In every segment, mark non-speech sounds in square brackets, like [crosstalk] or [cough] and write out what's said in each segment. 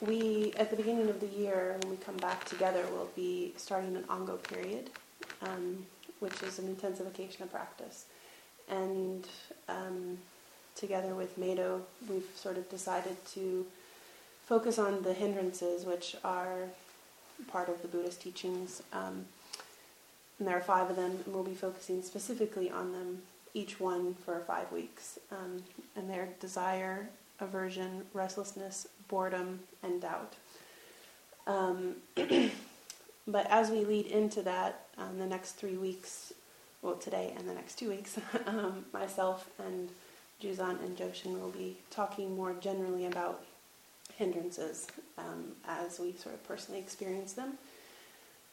we, at the beginning of the year, when we come back together, we'll be starting an ango period, um, which is an intensification of practice. And um, together with Mado, we've sort of decided to focus on the hindrances, which are part of the Buddhist teachings. Um, and there are five of them, and we'll be focusing specifically on them, each one for five weeks. Um, and they're desire, aversion, restlessness, boredom, and doubt. Um, [clears throat] but as we lead into that, um, the next three weeks, well, today and the next two weeks, [laughs] um, myself and Juzan and Joshin will be talking more generally about hindrances um, as we sort of personally experience them.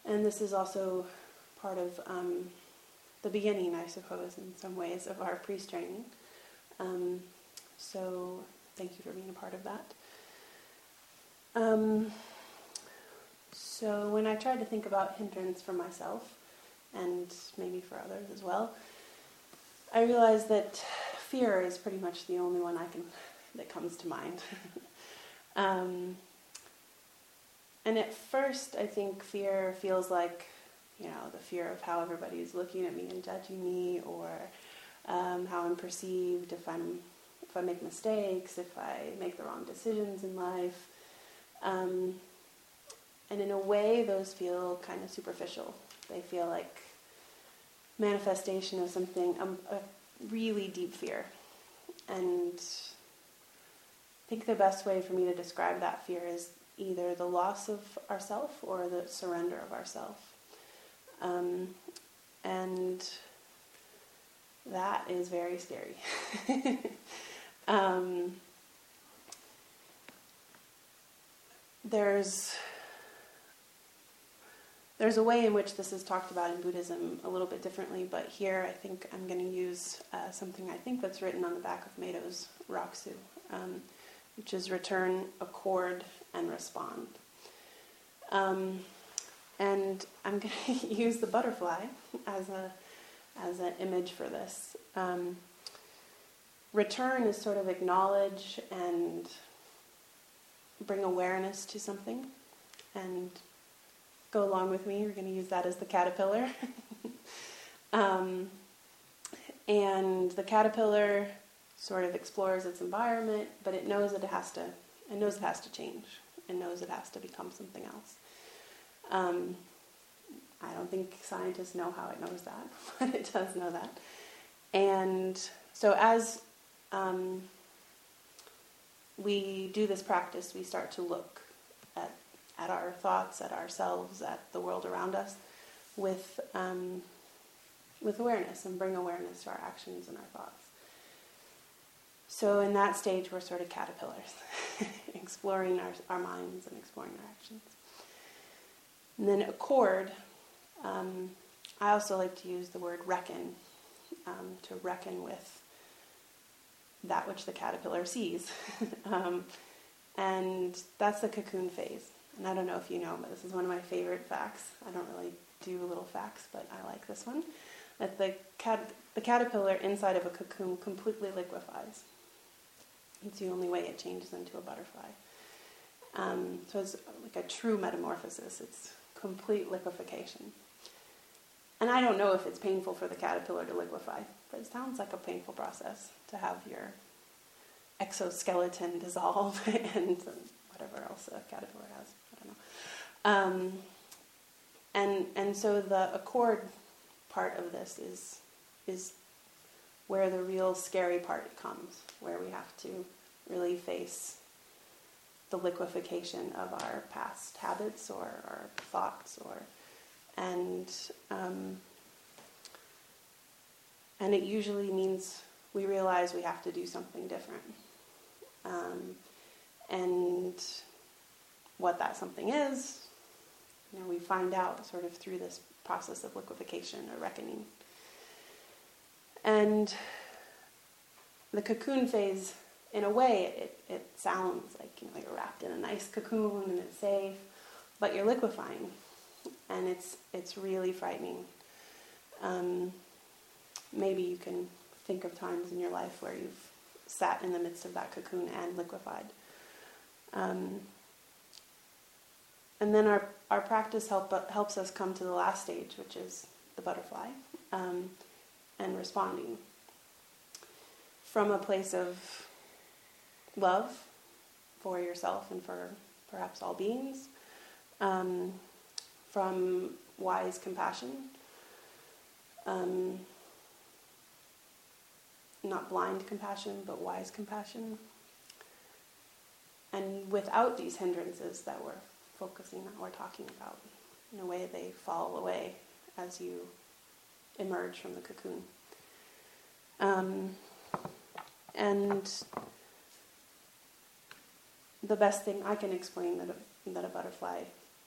And this is also part of um, the beginning, I suppose, in some ways, of our priest training. Um, so thank you for being a part of that. Um, so when I tried to think about hindrance for myself, and maybe for others as well, I realized that fear is pretty much the only one I can that comes to mind. [laughs] um, and at first, I think fear feels like, you know, the fear of how everybody is looking at me and judging me, or um, how I'm perceived if I'm if I make mistakes, if I make the wrong decisions in life. Um, and in a way, those feel kind of superficial. They feel like manifestation of something, um, a really deep fear. And I think the best way for me to describe that fear is either the loss of ourself or the surrender of ourself. Um, and that is very scary. [laughs] um, there's there's a way in which this is talked about in Buddhism a little bit differently, but here I think I'm going to use uh, something I think that's written on the back of Mado's Rakusu, um, which is return, accord, and respond. Um, and I'm [laughs] going to use the butterfly as a as an image for this. Um, return is sort of acknowledge and bring awareness to something, and go along with me. We're going to use that as the caterpillar. [laughs] um, and the caterpillar sort of explores its environment, but it knows that it has to. It knows it has to change. It knows it has to become something else. Um, I don't think scientists know how it knows that, [laughs] but it does know that. And so as um, we do this practice, we start to look at at our thoughts, at ourselves, at the world around us, with um, with awareness and bring awareness to our actions and our thoughts. So in that stage, we're sort of caterpillars, [laughs] exploring our, our minds and exploring our actions. And then accord, um, I also like to use the word reckon, um, to reckon with that which the caterpillar sees. [laughs] um, and that's the cocoon phase and I don't know if you know, but this is one of my favorite facts. I don't really do little facts, but I like this one. That the, cat, the caterpillar inside of a cocoon completely liquefies. It's the only way it changes into a butterfly. Um, so it's like a true metamorphosis. It's complete liquefaction. And I don't know if it's painful for the caterpillar to liquefy, but it sounds like a painful process to have your exoskeleton [laughs] dissolve and whatever else a caterpillar has. Um, and and so the accord part of this is is where the real scary part comes, where we have to really face the liquefaction of our past habits or our thoughts or and um, and it usually means we realize we have to do something different um, and what that something is you know, we find out sort of through this process of liquefaction or reckoning. And the cocoon phase, in a way, it, it sounds like you know you're wrapped in a nice cocoon and it's safe, but you're liquefying, and it's it's really frightening. Um, maybe you can think of times in your life where you've sat in the midst of that cocoon and liquefied. Um, and then our, our practice help, helps us come to the last stage, which is the butterfly, um, and responding from a place of love for yourself and for perhaps all beings, um, from wise compassion, um, not blind compassion, but wise compassion, and without these hindrances that we're focusing on, we're talking about. In a way, they fall away as you emerge from the cocoon. Um, and the best thing I can explain that a, that a butterfly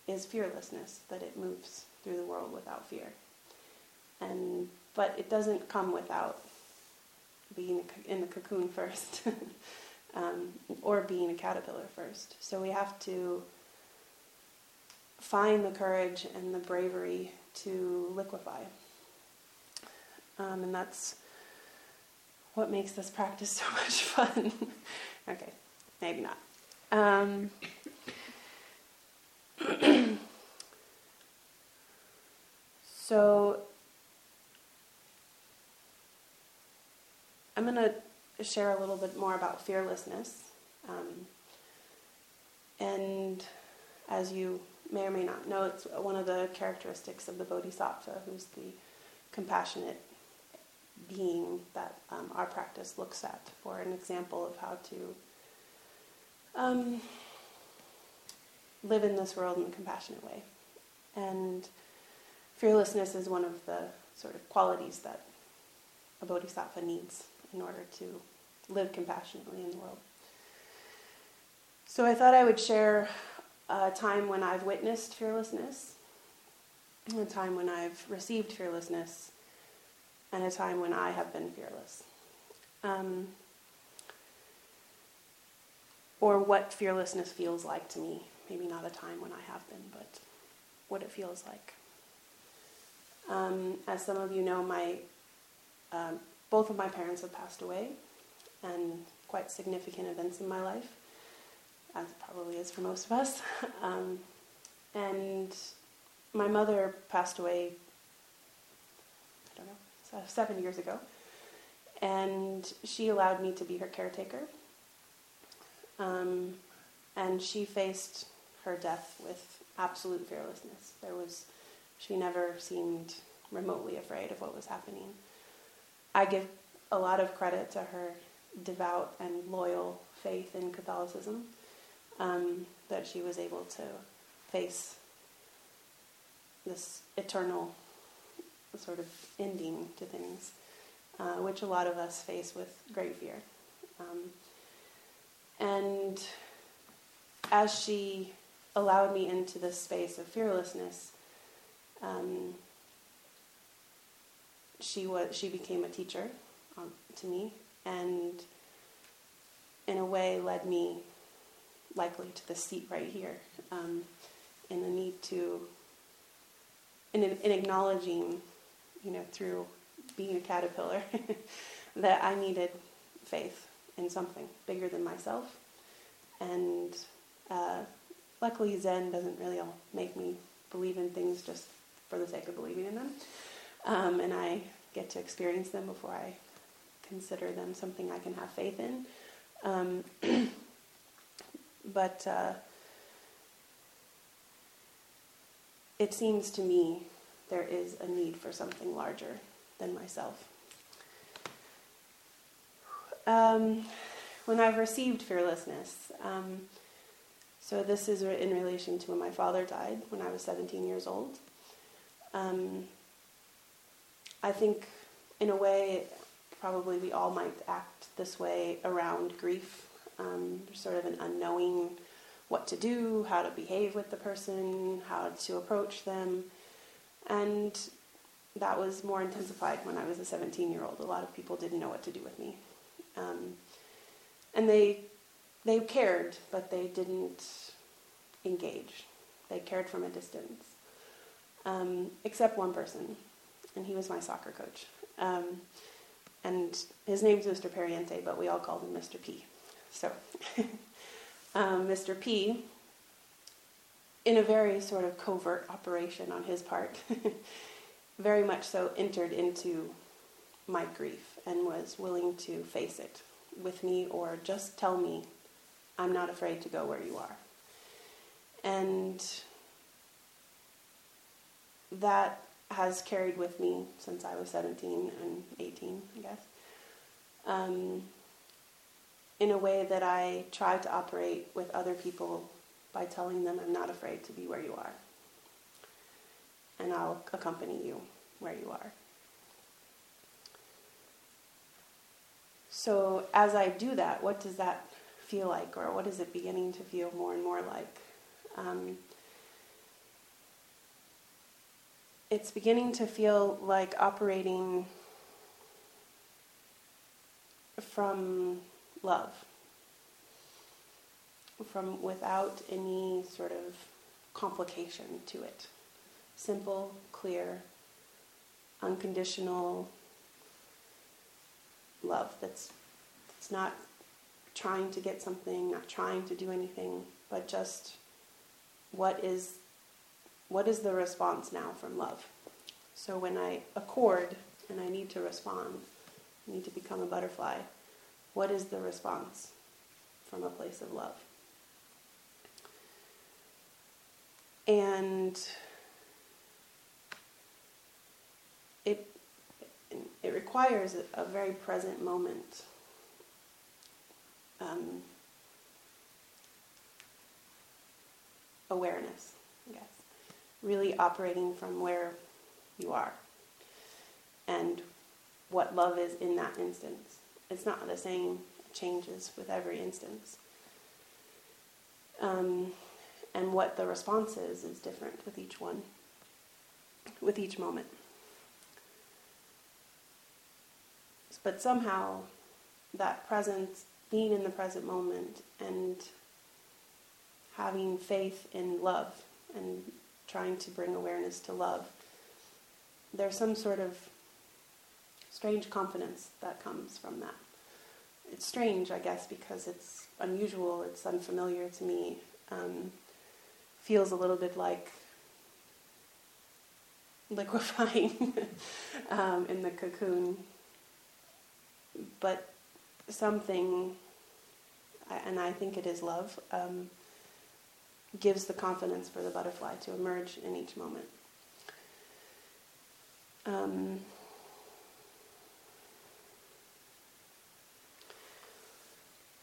is fearlessness, that it moves through the world without fear. And but it doesn't come without being in the cocoon [laughs] first. um, or being a caterpillar first. So we have to find the courage and the bravery to liquefy. Um, and that's what makes this practice [laughs] so much fun. [laughs] okay, maybe not. Um, [clears throat] so I'm going to share a little bit more about fearlessness. Um, and as you may or may not know, it's one of the characteristics of the Bodhisattva, who's the compassionate being that um, our practice looks at for an example of how to um, live in this world in a compassionate way. And fearlessness is one of the sort of qualities that a bodhisattva needs in order to live compassionately in the world. So I thought I would share a time when I've witnessed fearlessness, a time when I've received fearlessness, and a time when I have been fearless. Um, or what fearlessness feels like to me. Maybe not a time when I have been, but what it feels like. Um, as some of you know, my um, both of my parents have passed away, and quite significant events in my life, as it probably is for most of us. [laughs] Um, and my mother passed away, I don't know, seven years ago, and she allowed me to be her caretaker. Um, and she faced her death with absolute fearlessness. There was, she never seemed remotely afraid of what was happening. I give a lot of credit to her devout and loyal faith in Catholicism um, that she was able to face this eternal sort of ending to things, uh, which a lot of us face with great fear. Um, and as she allowed me into this space of fearlessness, um, she was she became a teacher um, to me, and in a way led me likely to the seat right here, um, in the need to, in, in acknowledging, you know, through being a caterpillar, [laughs] that I needed faith in something bigger than myself, and uh, luckily Zen doesn't really make me believe in things just for the sake of believing in them, um, and I get to experience them before I consider them something I can have faith in. Um, [clears throat] but uh, it seems to me there is a need for something larger than myself. Um, when I've received fearlessness, um, so this is in relation to when my father died when I was 17 years old. Um, I think, in a way, probably we all might act this way around grief. Um, sort of an unknowing what to do, how to behave with the person, how to approach them. And that was more intensified when I was a 17 year old. A lot of people didn't know what to do with me. Um, and they, they cared, but they didn't engage. They cared from a distance. Um, except one person, and he was my soccer coach. Um, and his name's Mr. Pariente, but we all called him Mr. P. So, [laughs] um, Mr. P, in a very sort of covert operation on his part, [laughs] very much so entered into my grief and was willing to face it with me or just tell me, I'm not afraid to go where you are. And that has carried with me since I was 17 and 18, I guess, um, in a way that I try to operate with other people by telling them I'm not afraid to be where you are. And I'll accompany you where you are. So, as I do that, what does that feel like, or what is it beginning to feel more and more like? Um, it's beginning to feel like operating from love, from without any sort of complication to it. Simple, clear, unconditional love that's, that's not trying to get something, not trying to do anything, but just what is what is the response now from love? So when I accord and I need to respond, I need to become a butterfly, what is the response from a place of love? And it it requires a, very present moment. Um, awareness. Really operating from where you are and what love is in that instance. It's not the same, it changes with every instance. Um, and what the response is is different with each one, with each moment. But somehow, that presence, being in the present moment, and having faith in love and trying to bring awareness to love, there's some sort of strange confidence that comes from that. It's strange, I guess, because it's unusual, it's unfamiliar to me. Um, feels a little bit like liquefying [laughs] um, in the cocoon but something, and I think it is love, um, gives the confidence for the butterfly to emerge in each moment. Um,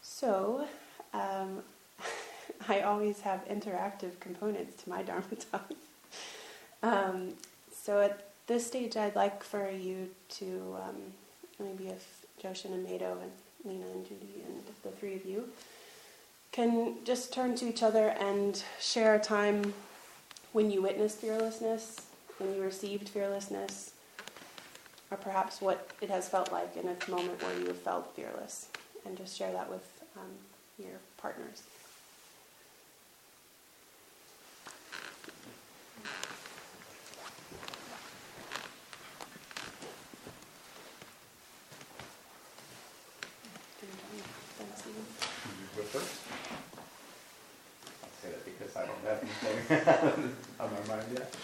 so, um, [laughs] I always have interactive components to my [laughs] Dharma talk. um, so at this stage, I'd like for you to um, maybe if Joshin and Mado and Lena and Judy and the three of you can just turn to each other and share a time when you witnessed fearlessness, when you received fearlessness, or perhaps what it has felt like in a moment where you have felt fearless, and just share that with um, your partners. On my mind yet.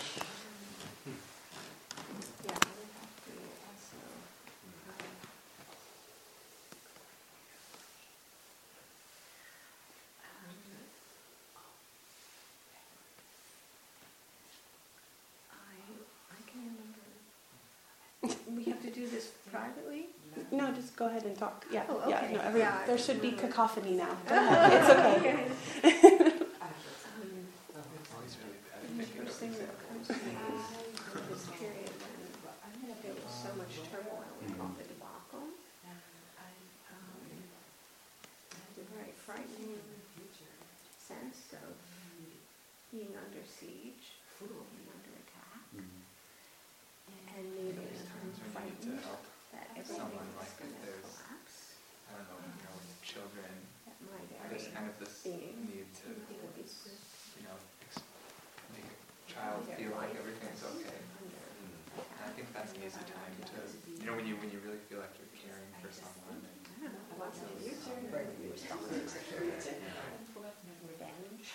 We have to do this privately? No, just go ahead and talk. Yeah, Oh, yeah. okay. No, every, Yeah. there should be cacophony now. [laughs] Go ahead. It's okay. Interesting that it comes to me in this period when there was so much turmoil with all the debacle. Um, It's a very frightening sense of being under siege, being under attack, mm-hmm. and maybe frightened that everything someone was like going if to there's- collapse, I don't know, you know, with children, that my there's kind of this being need to, was you know, make a child feel like everything's okay. And mm-hmm. I think that's an easy time to, you know, when you, when you really feel like you're caring for someone. I don't know, what's the future? Revenge.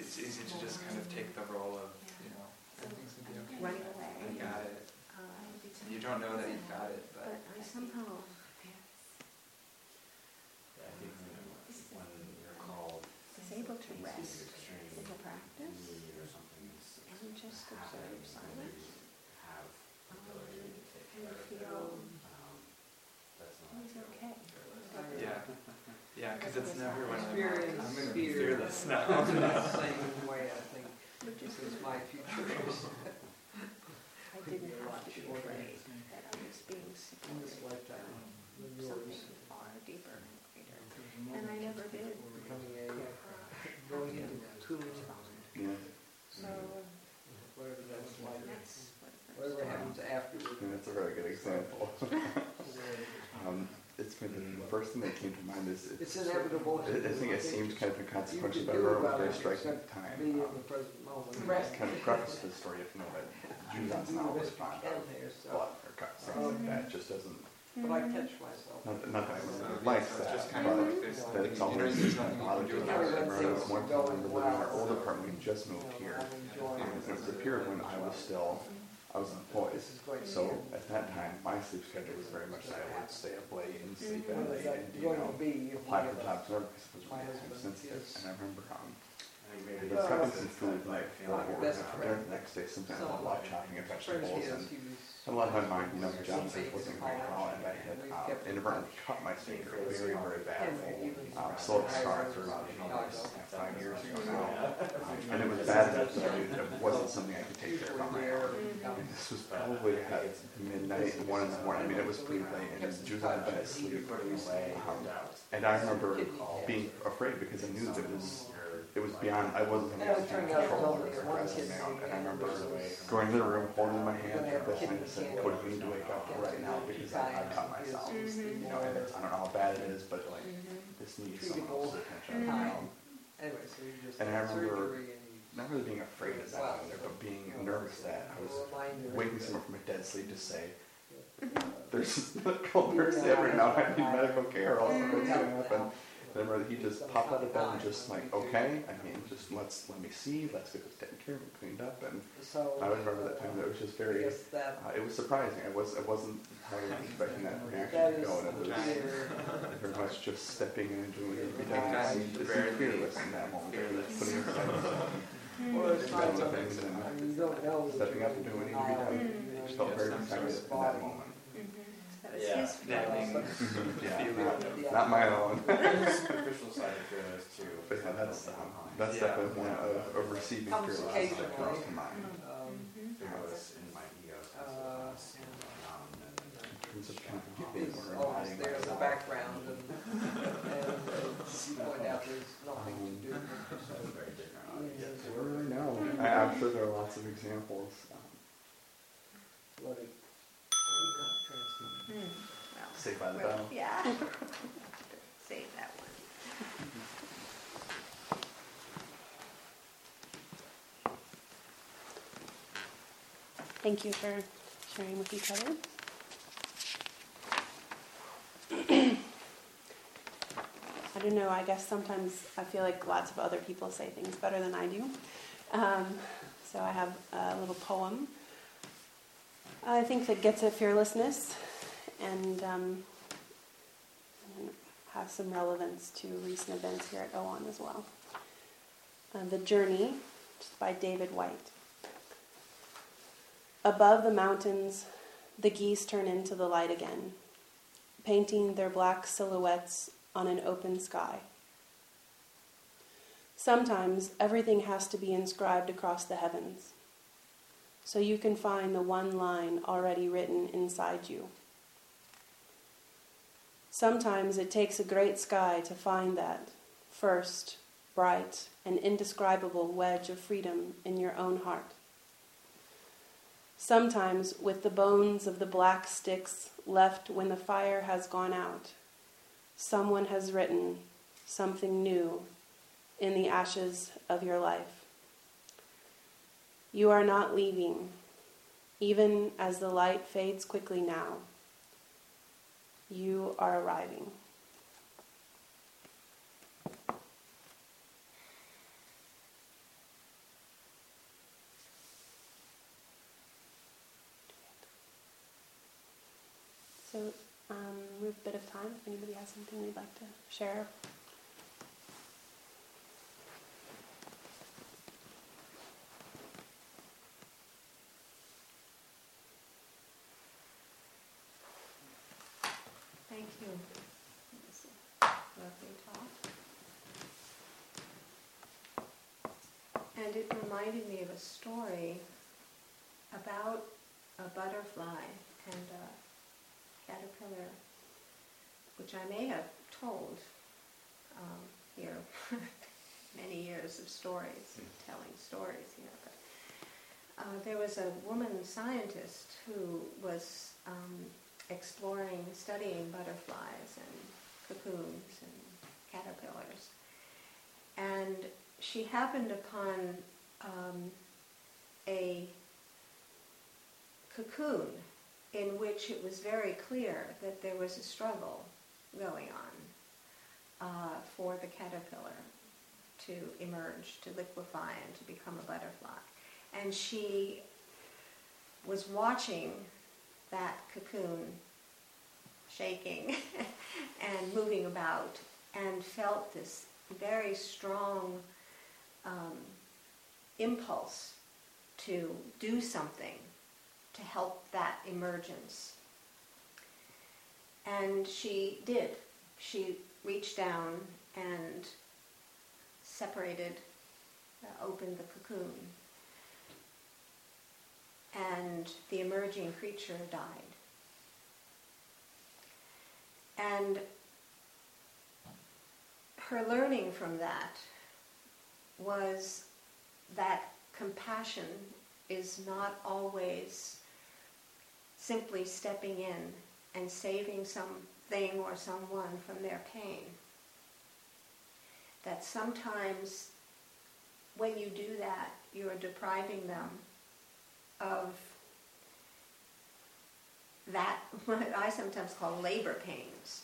It's, it's to just kind of take the role of, you know, everything's gonna be okay. Running away. I got it. Um, You don't know that you've got it, But but I somehow, Yeah, I think when you're called was able to rest extreme in the practice or something is and just observe silence. have Um, ability to take and care of it. feel Um, that's it not. was okay. Yeah, yeah, because it's never when I'm, I'm gonna be fearless now. [laughs] The same way, I think, Which is this is my future. [laughs] I didn't have to be afraid that I was being In this supported lifetime, from something far deeper and greater. And I never did. Becoming a, uh, [laughs] going into two, respond. Yeah, So whatever that's like, that's what first whatever happens afterward. and that's a really good example. [laughs] um, it's been the first thing that came to mind is It's it's, inevitable. I I think it seemed kind of inconsequential, You but I can do it was about very striking at the time. Be in Um, the present moment. it's kind of preface to the story if you know that Jews Do not the always best you fond of blood or cuts, things like that. It just doesn't, but I catch myself. not, that- not that I So, would yeah, like it's that, just kind of but like this, that it's always there's nothing you bothered can me. do I remember there was one time when we lived in our old apartment, we just moved here. And it. it was a period when I was still, I was employed. This is going So at that time, my sleep schedule was very much that I would stay up late and sleep What in late and, you know, to be? if we apply for jobs and everything, because it was My really time sensitive. And I remember, um, I think maybe he that's was Uh, cooking some food like for feeling dinner best the friend. next day, something I Some love chopping of friends vegetables he and a lot of my mind, you know, the job search wasn't going well and I had um, inadvertently cut my finger very, very badly. Um, so it started for about, you know, five years ago now. Um, And it was bad enough that I knew it wasn't something I could take care of on my own. And this was probably at midnight, one in the morning. I mean, it was pretty late, and Jules had been asleep. Um, and I remember being afraid because I knew that it was it was beyond. I wasn't going to control it or aggressive now. And I remember going to the room, holding my hand like this, and I just said, "Cody, you need to wake up right now because I, I cut myself." Mm-hmm. You know, and it's, I don't know how bad it is, but like this needs someone else's attention. You know? Anyway, so you just. And I had remember surgery and you- Not really being afraid of that, but being nervous that I was waking someone from a dead sleep to say, there's [laughs] medical emergency every now I need medical care, all something's gonna happen. And I remember he just popped out of bed and just like, okay, I mean, just let's, let me see, let's get this taken care of and cleaned up. And So. I remember that time, that was just very, that, uh, it was surprising. I was, I wasn't entirely expecting that reaction that to go. And it was very much just stepping in and doing what needed to be done. I And mean, Just very fearless in that moment, fearless. putting aside well, it's not Done with something, things and I mean, you don't know. that stepping up and doing what needed to be denial, done. you know, Just felt very know, protected this in that body. moment. That was Yeah. his Nagging. [laughs] Yeah, feeling. not, not my own. [laughs] superficial side of fearless too. But [laughs] yeah, that's, um, that's Yeah. definitely one of, of receiving Comes fearlessness that occasionally. comes to mind. Um, Fearless in my ego. sense of, Uh, um, and- of kind of giving is or always there in the background and, and you point out there's nothing to do. That's. I really know. I, I'm sure there are lots of examples. Um, Let it. Saved by the Well, Bell. Yeah. [laughs] Save that one. Thank you for sharing with each other. I don't know, I guess sometimes I feel like lots of other people say things better than I do. Um, so I have a little poem. I think that gets at fearlessness and um, has some relevance to recent events here at OAN as well. Uh, the Journey, by David Whyte. Above the mountains, the geese turn into the light again, painting their black silhouettes on an open sky. Sometimes everything has to be inscribed across the heavens, so you can find the one line already written inside you. Sometimes it takes a great sky to find that first, bright, and indescribable wedge of freedom in your own heart. Sometimes, with the bones of the black sticks left when the fire has gone out, someone has written something new in the ashes of your life. You are not leaving, even as the light fades quickly now you are arriving. So um, we have a bit of time. If anybody has something they'd like to share Lovely talk. And it reminded me of a story about a butterfly and a caterpillar, which I may have told um, here. [laughs] Many years of stories, telling stories here. But uh, there was a woman scientist who was um, exploring, studying butterflies and cocoons and caterpillars. And she happened upon um, a cocoon in which it was very clear that there was a struggle going on uh, for the caterpillar to emerge, to liquefy, and to become a butterfly. And she was watching that cocoon shaking [laughs] and moving about and felt this very strong um, impulse to do something to help that emergence. And she did. She reached down and separated, uh, opened the cocoon. And the emerging creature died. And her learning from that was that compassion is not always simply stepping in and saving something or someone from their pain. That sometimes when you do that, you are depriving them of that, [laughs] what I sometimes call labor pains,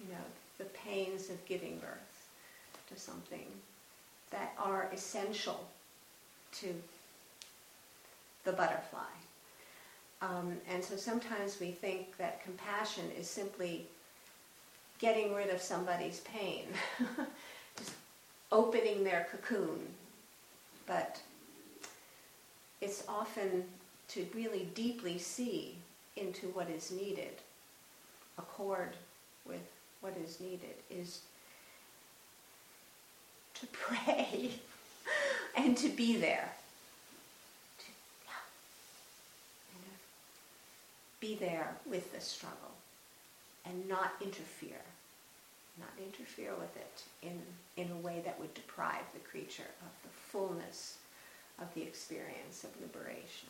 you know, the pains of giving birth to something that are essential to the butterfly. Um, and so sometimes we think that compassion is simply getting rid of somebody's pain, [laughs] just opening their cocoon. But it's often to really deeply see into what is needed, accord with what is needed, is to [laughs] pray and to be there. To be there with the struggle and not interfere. Not interfere with it in, in a way that would deprive the creature of the fullness of the experience of liberation.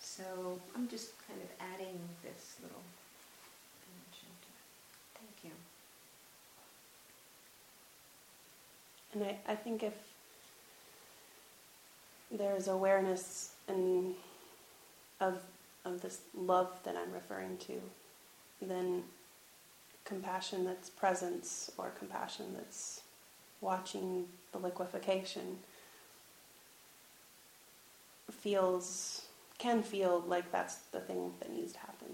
So I'm just kind of adding this little dimension to it. Thank you. And I, I think if there's awareness and of of this love that I'm referring to, then compassion that's presence or compassion that's watching the liquefaction feels can feel like that's the thing that needs to happen.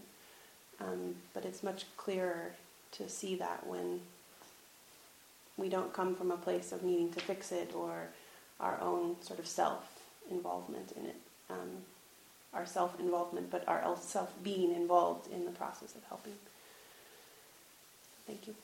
Um, but it's much clearer to see that when we don't come from a place of needing to fix it or our own sort of self involvement in it, um, our self involvement, but our self being involved in the process of helping. Thank you.